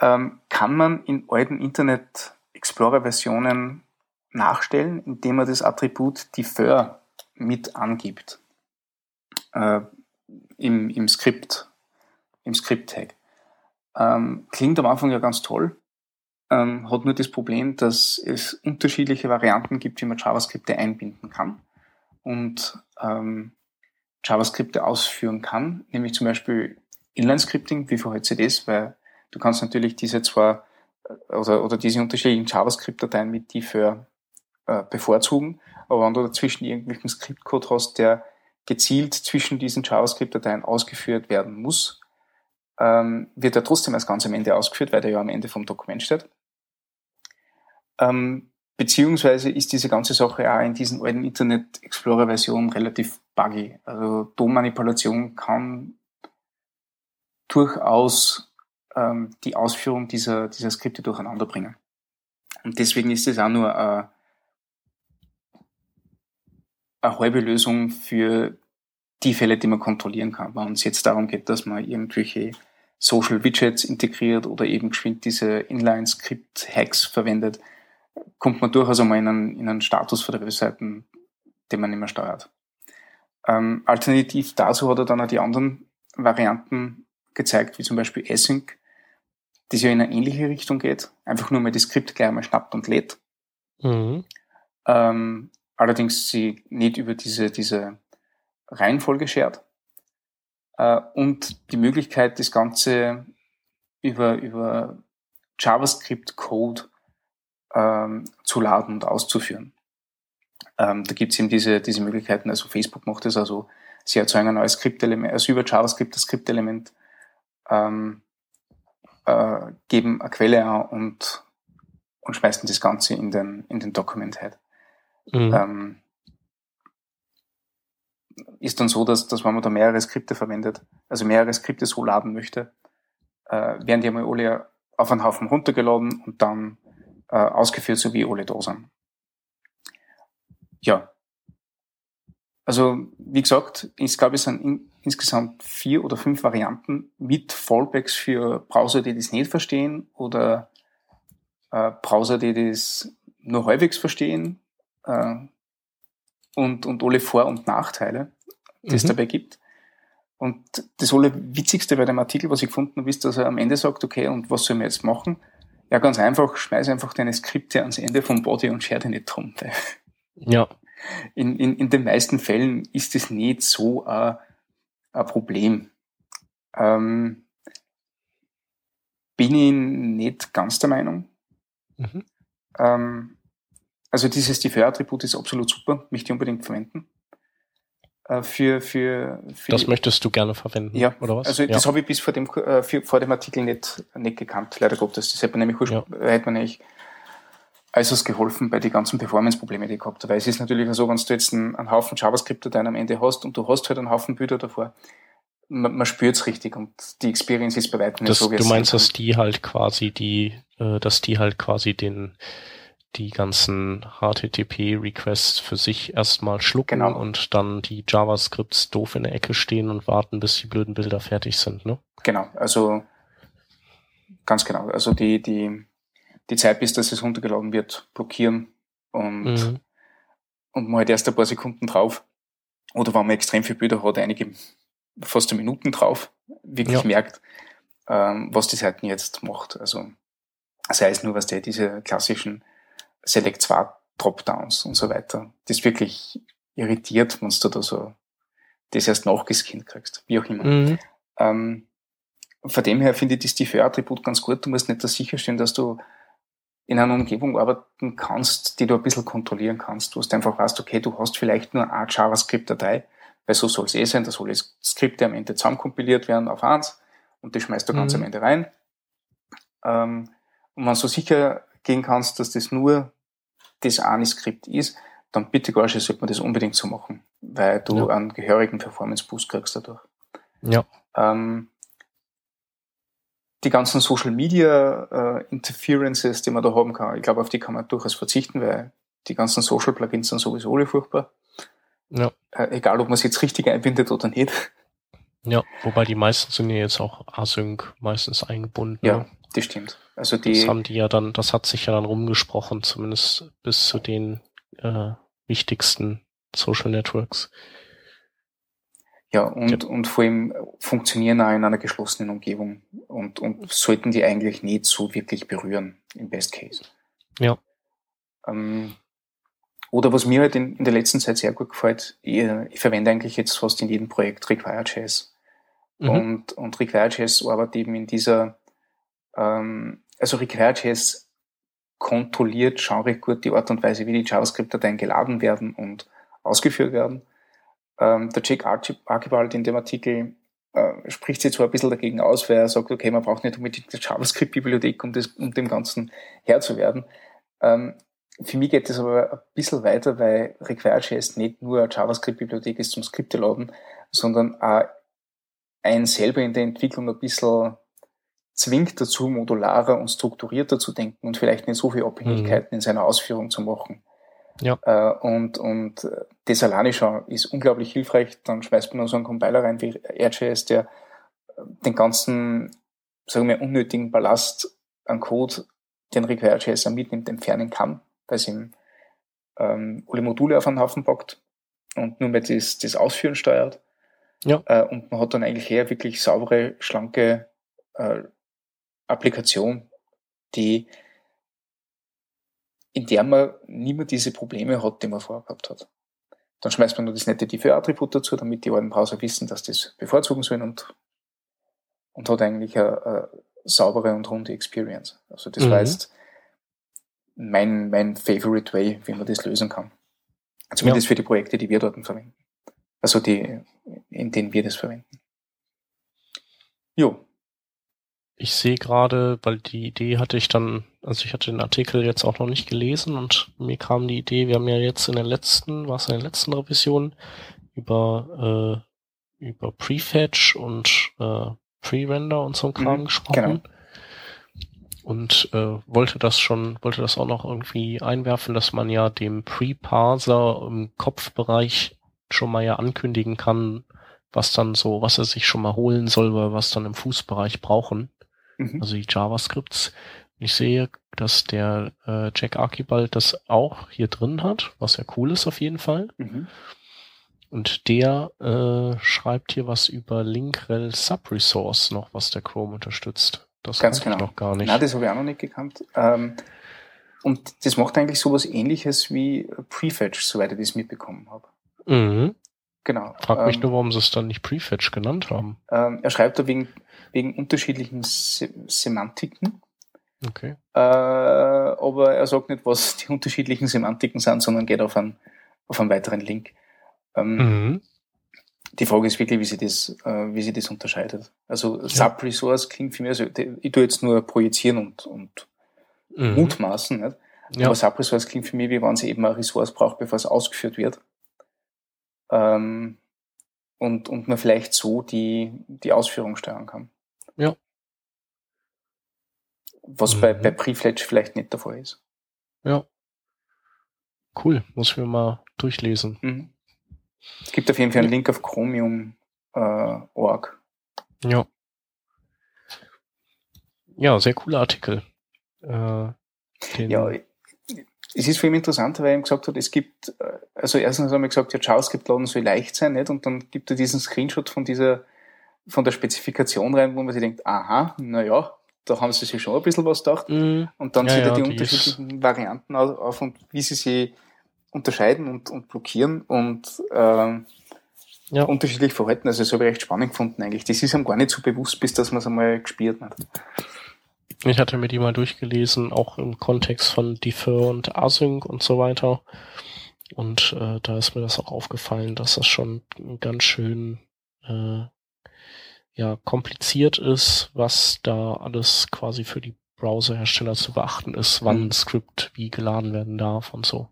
ähm, kann man in alten Internet Explorer Versionen nachstellen, indem man das Attribut defer mit angibt äh, im, im Skript, im Skript-Tag. Ähm, klingt am Anfang ja ganz toll, ähm, hat nur das Problem, dass es unterschiedliche Varianten gibt, wie man JavaScripte einbinden kann und ähm, JavaScripte ausführen kann, nämlich zum Beispiel Inline-Scripting wie für CDs, weil du kannst natürlich diese zwar äh, oder, oder diese unterschiedlichen JavaScript-Dateien mit defer äh, bevorzugen, aber wenn du dazwischen irgendwelchen Skriptcode hast, der gezielt zwischen diesen JavaScript-Dateien ausgeführt werden muss, ähm, wird er trotzdem als ganz am Ende ausgeführt, weil der ja am Ende vom Dokument steht. Ähm, beziehungsweise ist diese ganze Sache auch in diesen alten Internet Explorer Versionen relativ buggy. Also DOM-Manipulation kann durchaus ähm, die Ausführung dieser, dieser Skripte durcheinander bringen. Und deswegen ist es auch nur äh, eine halbe Lösung für die Fälle, die man kontrollieren kann. Wenn es jetzt darum geht, dass man irgendwelche Social Widgets integriert oder eben geschwind diese Inline-Script-Hacks verwendet, kommt man durchaus einmal in einen, in einen Status von der Webseiten, den man nicht mehr steuert. Ähm, alternativ dazu hat er dann auch die anderen Varianten gezeigt, wie zum Beispiel Async, das ja in eine ähnliche Richtung geht, einfach nur mal das Skript gleich einmal schnappt und lädt. Mhm. Ähm, allerdings sie nicht über diese, diese Reihenfolge schert. Äh, und die Möglichkeit, das Ganze über, über JavaScript-Code ähm, zu laden und auszuführen. Ähm, da gibt es eben diese, diese Möglichkeiten, also Facebook macht das also, sie erzeugen ein neues Skriptelement, also über JavaScript das Skriptelement, ähm, äh, geben eine Quelle an und, und schmeißen das Ganze in den, in den Document Head. Mhm. Ähm, ist dann so, dass, dass wenn man da mehrere Skripte verwendet, also mehrere Skripte so laden möchte, äh, werden die einmal alle auf einen Haufen runtergeladen und dann äh, ausgeführt, so wie alle da sind. Ja. Also, wie gesagt, ich glaube, es sind in, insgesamt vier oder fünf Varianten mit Fallbacks für Browser, die das nicht verstehen oder äh, Browser, die das nur halbwegs verstehen äh, und, und alle Vor- und Nachteile, die es mhm. dabei gibt. Und das Witzigste bei dem Artikel, was ich gefunden habe, ist, dass er am Ende sagt, okay, und was sollen wir jetzt machen? Ja, ganz einfach, schmeiß einfach deine Skripte ans Ende vom Body und scher dir nicht drum. Ja. In, in, in den meisten Fällen ist es nicht so ein, ein Problem. Ähm, bin ich nicht ganz der Meinung. Mhm. Ähm, also dieses Defer-Attribut ist absolut super, möchte ich unbedingt verwenden. Äh, für, für, für das möchtest du gerne verwenden, ja, oder was? Also das ja. habe ich bis vor dem, äh, vor dem Artikel nicht, nicht gekannt, leider Gottes. Das hätte man nämlich, ja. hätte man nämlich äußerst geholfen bei den ganzen Performance-Problemen, die ich gehabt habe. Weil es ist natürlich so, wenn du jetzt einen, einen Haufen JavaScript-Dateien am Ende hast und du hast halt einen Haufen Bilder davor, man, man spürt es richtig und die Experience ist bei weitem nicht so. Du meinst, dass die halt quasi die, äh, dass die halt quasi den die ganzen HTTP-Requests für sich erstmal schlucken genau. und dann die JavaScripts doof in der Ecke stehen und warten, bis die blöden Bilder fertig sind, ne? Genau, also ganz genau. Also die, die, die Zeit, bis das es runtergeladen wird, blockieren und, mhm. und man halt erst ein paar Sekunden drauf. Oder wenn man extrem viele Bilder hat, einige fast Minuten drauf, wirklich ja. merkt, ähm, was die Seiten jetzt macht. Also sei es nur, was der diese klassischen Select 2 Dropdowns und so weiter. Das wirklich irritiert, wenn du da so das erst nachgescannt kriegst, wie auch immer. Mhm. Ähm, von dem her finde ich das Defer-Attribut ganz gut. Du musst nicht das sicherstellen, dass du in einer Umgebung arbeiten kannst, die du ein bisschen kontrollieren kannst. Du hast einfach weißt, okay, du hast vielleicht nur eine JavaScript-Datei, weil so soll es eh sein, da soll das Skripte am Ende zusammenkompiliert werden auf eins und die schmeißt du mhm. ganz am Ende rein. Ähm, und wenn du sicher gehen kannst, dass das nur das eine Skript ist, dann bitte gar nicht, sollte man das unbedingt so machen, weil du ja. einen gehörigen Performance-Boost kriegst dadurch. Ja. Ähm, die ganzen Social Media äh, Interferences, die man da haben kann, ich glaube, auf die kann man durchaus verzichten, weil die ganzen Social Plugins sind sowieso alle furchtbar. Ja. Äh, egal, ob man es jetzt richtig einbindet oder nicht. Ja, wobei die meisten sind ja jetzt auch Async meistens eingebunden. Ja, ne? das stimmt. Also die, Das haben die ja dann, das hat sich ja dann rumgesprochen, zumindest bis zu den äh, wichtigsten Social Networks. ja, und, und vor allem funktionieren auch in einer geschlossenen Umgebung und, und sollten die eigentlich nicht so wirklich berühren, im Best Case. Ja. Ähm, oder was mir halt in, in der letzten Zeit sehr gut gefällt, ich, ich verwende eigentlich jetzt fast in jedem Projekt Require.js. Mhm. Und, und Require.js arbeitet eben in dieser, ähm, also Require.js kontrolliert schon recht gut die Art und Weise, wie die JavaScript-Dateien geladen werden und ausgeführt werden. Ähm, der Jake Archib- Archibald in dem Artikel äh, spricht sich zwar ein bisschen dagegen aus, weil er sagt, okay, man braucht nicht unbedingt eine JavaScript-Bibliothek, um, um dem Ganzen Herr zu werden. Ähm, für mich geht es aber ein bisschen weiter, weil Require.js nicht nur eine JavaScript-Bibliothek ist zum Skripte laden, sondern auch ein selber in der Entwicklung ein bisschen zwingt dazu, modularer und strukturierter zu denken und vielleicht nicht so viele Abhängigkeiten in seiner Ausführung zu machen. Ja. Äh, und, und das alleine schon ist unglaublich hilfreich. Dann schmeißt man noch so einen Compiler rein wie RJS, der den ganzen, sagen wir, unnötigen Ballast an Code, den Require.js mitnimmt, entfernen kann, weil es ihm ähm, alle Module auf einen Haufen packt und nur mehr das, das Ausführen steuert. Ja. Äh, und man hat dann eigentlich eher wirklich saubere, schlanke äh, Applikation, die in der man nie mehr diese Probleme hat, die man vorher gehabt hat. Dann schmeißt man nur das nette Differ-Attribut dazu, damit die alten Browser wissen, dass das bevorzugen sollen und, und hat eigentlich eine, eine saubere und runde Experience. Also das Mhm. war jetzt mein, mein favorite way, wie man das lösen kann. Zumindest für die Projekte, die wir dort verwenden. Also die, in denen wir das verwenden. Jo, Ich sehe gerade, weil die Idee hatte ich dann, also ich hatte den Artikel jetzt auch noch nicht gelesen und mir kam die Idee, wir haben ja jetzt in der letzten, was in der letzten Revision über, äh, über Prefetch und äh, Pre-Render und so ein Kram Mhm, gesprochen. Und äh, wollte das schon, wollte das auch noch irgendwie einwerfen, dass man ja dem Pre-Parser im Kopfbereich schon mal ja ankündigen kann, was dann so, was er sich schon mal holen soll, oder was dann im Fußbereich brauchen mhm. also die JavaScripts. Ich sehe, dass der äh, Jack Archibald das auch hier drin hat, was ja cool ist auf jeden Fall. Mhm. Und der äh, schreibt hier was über Linkrel Subresource noch, was der Chrome unterstützt. Das Ganz kannte ich genau. noch gar nicht. Nein, das habe ich auch noch nicht gekannt. Ähm, und das macht eigentlich sowas ähnliches wie Prefetch, soweit ich das mitbekommen habe. mhm. Genau. Frag mich Ähm, nur, warum sie es dann nicht Prefetch genannt haben. ähm, er schreibt da wegen, wegen unterschiedlichen Se Semantiken, Okay. äh, aber er sagt nicht, was die unterschiedlichen Semantiken sind, sondern geht auf einen, auf einen weiteren Link. Ähm, Mhm. Die Frage ist wirklich, wie sie das, äh, wie sie das unterscheidet. Also Sub-Resource klingt für mich, also ich tue jetzt nur projizieren und, und Mhm. mutmaßen, nicht? Ja. Aber Sub-Resource klingt für mich, wie wenn sie eben eine Ressource braucht, bevor es ausgeführt wird. Ähm, und, und man vielleicht so die, die Ausführung steuern kann. Ja. Was bei, Mhm. bei Prefetch vielleicht nicht der Fall ist. ja. Cool, muss ich mir mal durchlesen. Mhm. Es gibt auf jeden Fall einen Link auf Chromium.org. Ja. Ja, sehr cooler Artikel. Äh, Ja, es ist für ihn interessant, weil er ihm gesagt hat, es gibt, äh, also erstens haben wir gesagt, ja, JavaScript laden soll leicht sein, nicht? Und dann gibt er diesen Screenshot von dieser, von der Spezifikation rein, wo man sich denkt, aha, na ja, da haben sie sich schon ein bisschen was gedacht. Mhm. Und dann Ja, sieht er ja, die die unterschiedlichen Varianten au- auf und wie sie sie unterscheiden und, und blockieren und ähm, Ja. unterschiedlich verhalten. Also das habe ich recht spannend gefunden eigentlich. Das ist ihm gar nicht so bewusst, bis dass man es einmal gespielt hat. Ich hatte mir die mal durchgelesen, auch im Kontext von Defer und Async und so weiter. Und äh, da ist mir das auch aufgefallen, dass das schon ganz schön äh, ja kompliziert ist, was da alles quasi für die Browserhersteller zu beachten ist, wann Mhm. ein Skript wie geladen werden darf und so.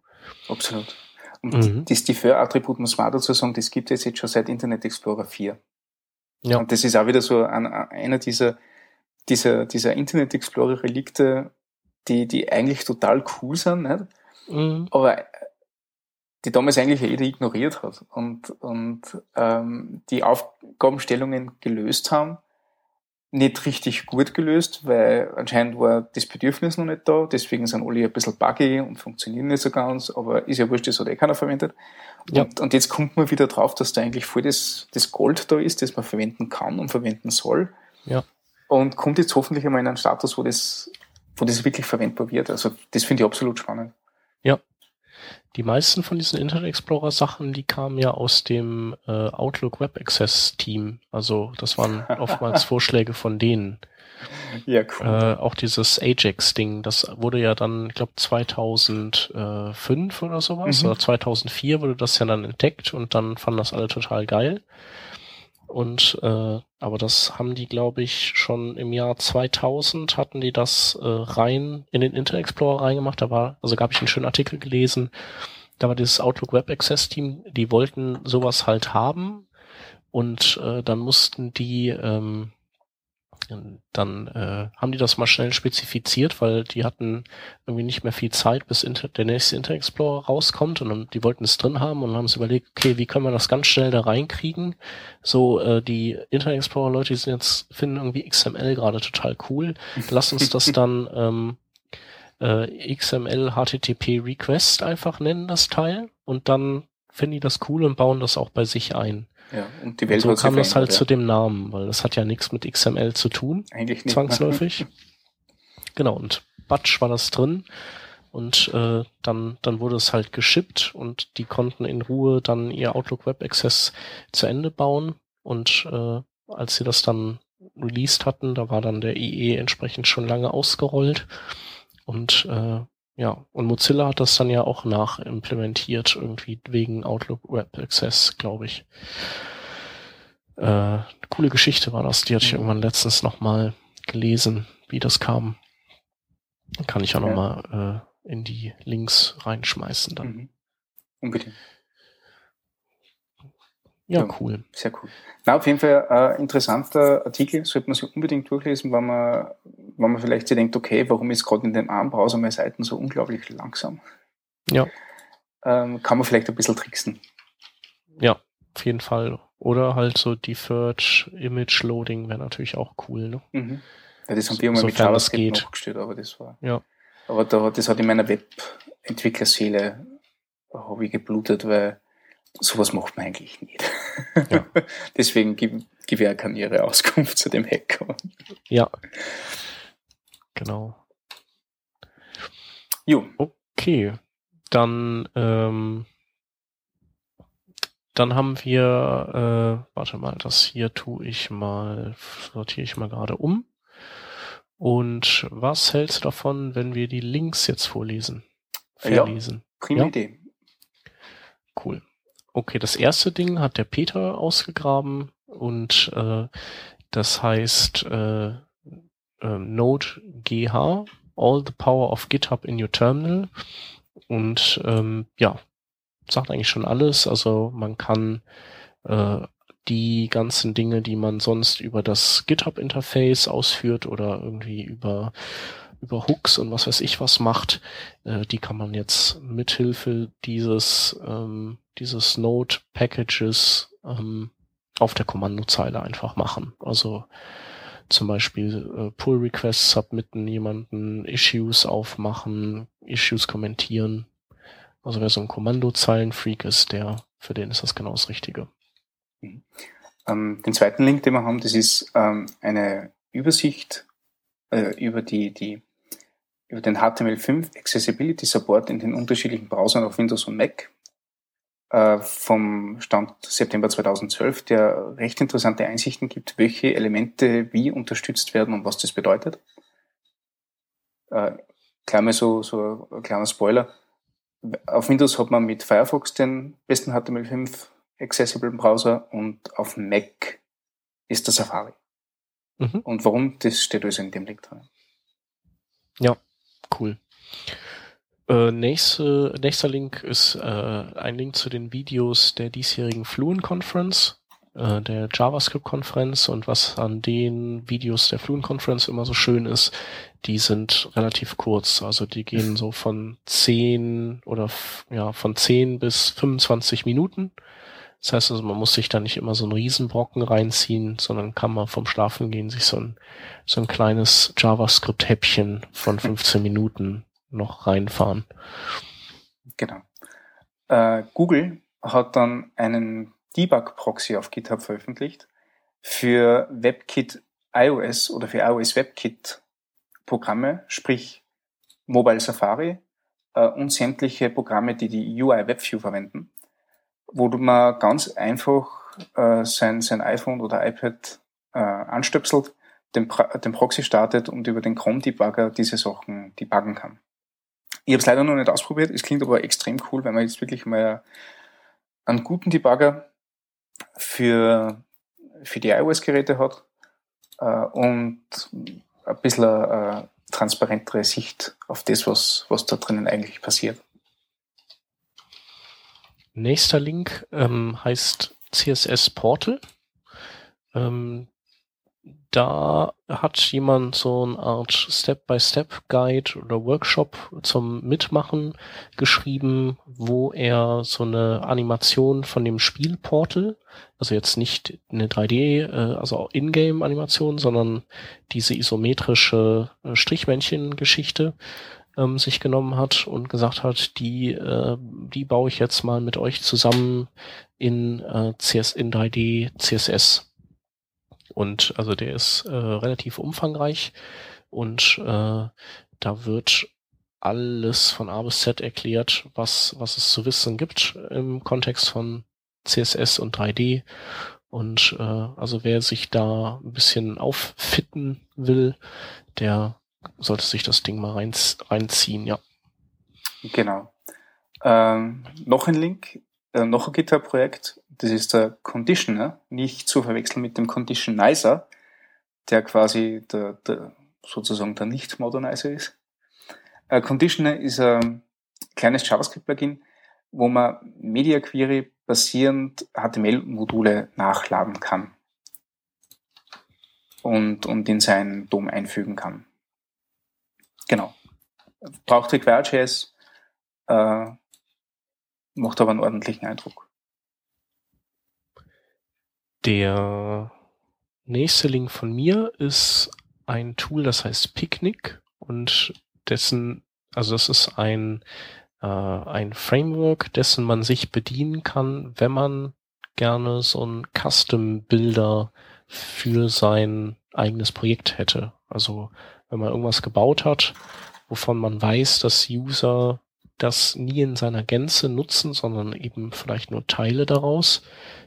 Absolut. Und Mhm. das Defer-Attribut muss man auch dazu sagen, das gibt es jetzt schon seit Internet Explorer 4. Ja. Und das ist auch wieder so ein, einer dieser, dieser, dieser Internet Explorer Relikte, die, die eigentlich total cool sind, nicht? Mhm. aber die damals eigentlich jeder ignoriert hat und, und ähm, die Aufgabenstellungen gelöst haben, nicht richtig gut gelöst, weil anscheinend war das Bedürfnis noch nicht da, deswegen sind alle ein bisschen buggy und funktionieren nicht so ganz, aber ist ja wurscht, das hat eh keiner verwendet. Ja. Und, und jetzt kommt man wieder drauf, dass da eigentlich voll das, das Gold da ist, das man verwenden kann und verwenden soll. Ja. Und kommt jetzt hoffentlich einmal in einen Status, wo das, wo das wirklich verwendbar wird. Also das finde ich absolut spannend. Ja, die meisten von diesen Internet Explorer Sachen, die kamen ja aus dem äh, Outlook Web Access Team. Also das waren oftmals Vorschläge von denen. Ja, cool. Äh, auch dieses Ajax-Ding, das wurde ja dann, ich glaube 2005 oder sowas, mhm. oder 2004 wurde das ja dann entdeckt und dann fanden das alle total geil. Und äh, aber das haben die, glaube ich, schon im Jahr 2000 hatten die das äh, rein in den Internet Explorer reingemacht. Da war, also gab ich einen schönen Artikel gelesen. Da war dieses Outlook Web Access Team, die wollten sowas halt haben und äh, dann mussten die ähm, dann äh, haben die das mal schnell spezifiziert, weil die hatten irgendwie nicht mehr viel Zeit, bis Inter der nächste Internet Explorer rauskommt und dann, die wollten es drin haben und haben sich überlegt, okay, wie können wir das ganz schnell da reinkriegen? So, äh, die Internet Explorer Leute, die sind jetzt, finden irgendwie XML gerade total cool. Lass uns das dann ähm, äh, XML HTTP Request einfach nennen, das Teil, und dann finden die das cool und bauen das auch bei sich ein. Ja, und die Welt und so kam das halt ja. zu dem Namen, weil das hat ja nichts mit XML zu tun. Eigentlich nicht. Zwangsläufig. genau, und Batch war das drin. Und äh, dann, dann wurde es halt geschippt und die konnten in Ruhe dann ihr Outlook Web Access zu Ende bauen. Und äh, als sie das dann released hatten, da war dann der IE entsprechend schon lange ausgerollt. Und äh, ja, und Mozilla hat das dann ja auch nachimplementiert, irgendwie wegen Outlook Web Access, glaube ich. Äh, coole Geschichte war das, die hatte ich mhm. irgendwann letztens nochmal gelesen, wie das kam. Kann ich auch ja. nochmal äh, in die Links reinschmeißen dann. Mhm. Unbedingt. Ja, ja, cool. Sehr cool. Na, auf jeden Fall ein äh, interessanter Artikel, sollte man sich unbedingt durchlesen, wenn man, wenn man vielleicht sich denkt, okay, warum ist gerade in dem ARM-Browser meine Seiten so unglaublich langsam? Ja. Ähm, kann man vielleicht ein bisschen tricksen. Ja, auf jeden Fall. Oder halt so Deferred Image Loading wäre natürlich auch cool, ne? Mhm. Ja, das haben wir mal mit JavaScript nachgestellt, aber das war. Ja. Aber da, das hat in meiner Webentwicklerseele ich geblutet, weil sowas macht man eigentlich nicht. Ja. Deswegen auch keine ihre Auskunft zu dem Hacker. Ja. Genau. Jo. Okay. Dann, ähm, dann haben wir, äh, warte mal, das hier tue ich mal, sortiere ich mal gerade um. Und was hältst du davon, wenn wir die Links jetzt vorlesen? Verlesen. Ja, prima ja? Idee. Cool. Okay, das erste Ding hat der Peter ausgegraben und äh, das heißt äh, äh, Node GH, All the Power of GitHub in your Terminal. Und ähm, ja, sagt eigentlich schon alles. Also man kann äh, die ganzen Dinge, die man sonst über das GitHub-Interface ausführt oder irgendwie über über Hooks und was weiß ich was macht, äh, die kann man jetzt mithilfe dieses ähm, dieses Node Packages ähm, auf der Kommandozeile einfach machen. Also zum Beispiel äh, Pull Requests submitten, jemanden Issues aufmachen, Issues kommentieren. Also wer so ein Kommandozeilenfreak ist, der für den ist das genau das Richtige. Mhm. Ähm, den zweiten Link, den wir haben, das ist ähm, eine Übersicht äh, über die, die über den HTML5 Accessibility Support in den unterschiedlichen Browsern auf Windows und Mac vom Stand September 2012, der recht interessante Einsichten gibt, welche Elemente wie unterstützt werden und was das bedeutet. Äh, klar mal so, so ein kleiner Spoiler. Auf Windows hat man mit Firefox den besten HTML5 Accessible Browser und auf Mac ist der Safari. Mhm. Und warum, das steht also in dem Link drin. Ja, Cool. Äh, nächste, nächster Link ist äh, ein Link zu den Videos der diesjährigen Fluent Conference, äh, der JavaScript Konferenz und was an den Videos der Fluent Conference immer so schön ist, die sind relativ kurz. Also die gehen so von 10 oder ja, von 10 bis 25 Minuten. Das heißt also, man muss sich da nicht immer so einen Riesenbrocken reinziehen, sondern kann man vom Schlafen gehen sich so ein, so ein kleines JavaScript-Häppchen von 15 Minuten noch reinfahren. Genau. Äh, Google hat dann einen Debug-Proxy auf GitHub veröffentlicht für WebKit iOS oder für iOS WebKit Programme, sprich Mobile Safari äh, und sämtliche Programme, die die UI WebView verwenden, wo man ganz einfach äh, sein, sein iPhone oder iPad äh, anstöpselt, den, den Proxy startet und über den Chrome Debugger diese Sachen debuggen kann. Ich habe es leider noch nicht ausprobiert, es klingt aber extrem cool, wenn man jetzt wirklich mal einen guten Debugger für, für die iOS-Geräte hat äh, und ein bisschen eine, transparentere Sicht auf das, was, was da drinnen eigentlich passiert. Nächster Link ähm, heißt CSS Portal. Ähm, da hat jemand so eine Art Step-by-Step-Guide oder Workshop zum Mitmachen geschrieben, wo er so eine Animation von dem Spielportal, also jetzt nicht eine 3D, äh, also Ingame-Animation, sondern diese isometrische äh, Strichmännchen-Geschichte ähm, sich genommen hat und gesagt hat, die, äh, die baue ich jetzt mal mit euch zusammen in, äh, CS, in 3D CSS. Und also der ist äh, relativ umfangreich und äh, da wird alles von A bis Z erklärt, was, was es zu wissen gibt im Kontext von CSS und 3D. Und äh, also wer sich da ein bisschen auffitten will, der sollte sich das Ding mal rein, reinziehen, ja. Genau. Ähm, noch ein Link, äh, noch ein GitHub-Projekt, das ist der Conditioner, nicht zu verwechseln mit dem Conditionizer, der quasi der, der sozusagen der Nicht-Modernizer ist. Äh, Conditioner ist ein kleines JavaScript-Plugin, wo man Media Query basierend HTML-Module nachladen kann und, und in seinen DOM einfügen kann. Genau. Braucht Require.js, äh, macht aber einen ordentlichen Eindruck. Der nächste Link von mir ist ein Tool, das heißt Picnic und dessen, also das ist ein, äh, ein Framework, dessen man sich bedienen kann, wenn man gerne so ein Custom-Builder für sein eigenes Projekt hätte. Also wenn man irgendwas gebaut hat, wovon man weiß, dass User das nie in seiner Gänze nutzen, sondern eben vielleicht nur Teile daraus,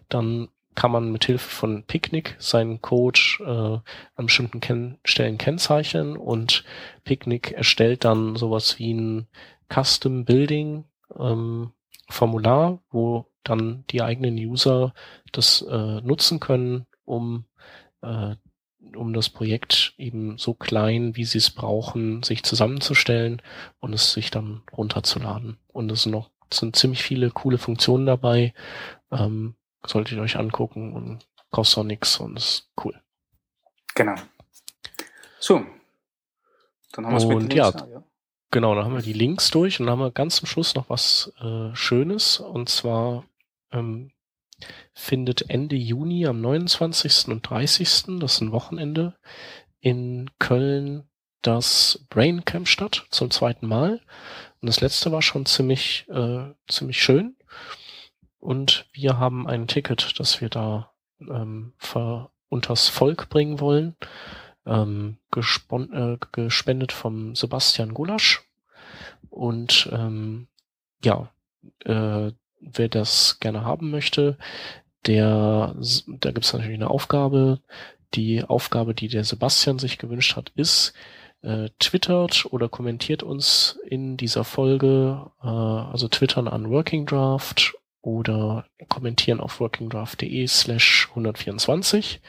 dann kann man mit Hilfe von Picnic seinen Code äh, an bestimmten Ken Stellen kennzeichnen und Picnic erstellt dann sowas wie ein Custom Building ähm, Formular, wo dann die eigenen User das äh, nutzen können, um äh, um das Projekt eben so klein, wie sie es brauchen, sich zusammenzustellen und es sich dann runterzuladen. Und es sind noch sind ziemlich viele coole Funktionen dabei. Ähm, solltet ihr euch angucken und kostet auch nichts und ist cool. Genau. So. Dann haben wir es mit ja, ja, Genau, dann haben wir die Links durch und dann haben wir ganz zum Schluss noch was äh, Schönes und zwar ähm, findet Ende Juni am 29. und 30. das ist ein Wochenende in Köln das Brain Camp statt zum zweiten Mal und das letzte war schon ziemlich äh, ziemlich schön und wir haben ein Ticket, das wir da ähm, ver unters Volk bringen wollen, ähm, äh, gespendet vom Sebastian Gulasch. Und ähm, ja, äh, wer das gerne haben möchte, der, da gibt es natürlich eine Aufgabe. Die Aufgabe, die der Sebastian sich gewünscht hat, ist, äh, twittert oder kommentiert uns in dieser Folge, äh, also twittern an Working Draft oder kommentieren auf workingdraft.de slash 124.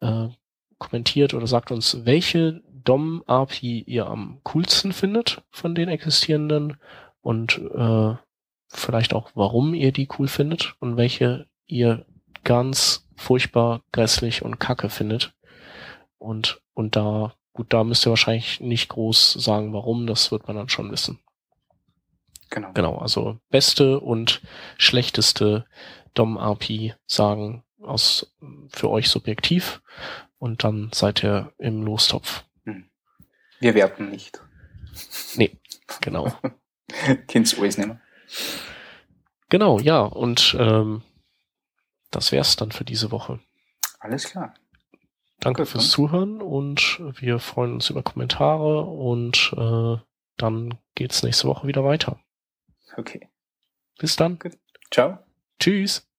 Äh, kommentiert oder sagt uns, welche DOM-API ihr am coolsten findet von den existierenden und äh, vielleicht auch, warum ihr die cool findet und welche ihr ganz furchtbar grässlich und kacke findet und, und da gut, da müsst ihr wahrscheinlich nicht groß sagen, warum, das wird man dann schon wissen. Genau. Genau, also beste und schlechteste DOM-API sagen aus für euch subjektiv und dann seid ihr im Lostopf. Wir werten nicht. Nee, genau. Kind's alles nehmen. Genau, ja, und ähm, das wär's dann für diese Woche. Alles klar. Danke Gut, fürs dann. Zuhören und wir freuen uns über Kommentare und äh, dann geht's nächste Woche wieder weiter. Okay. Bis dann. Ciao. Tschüss.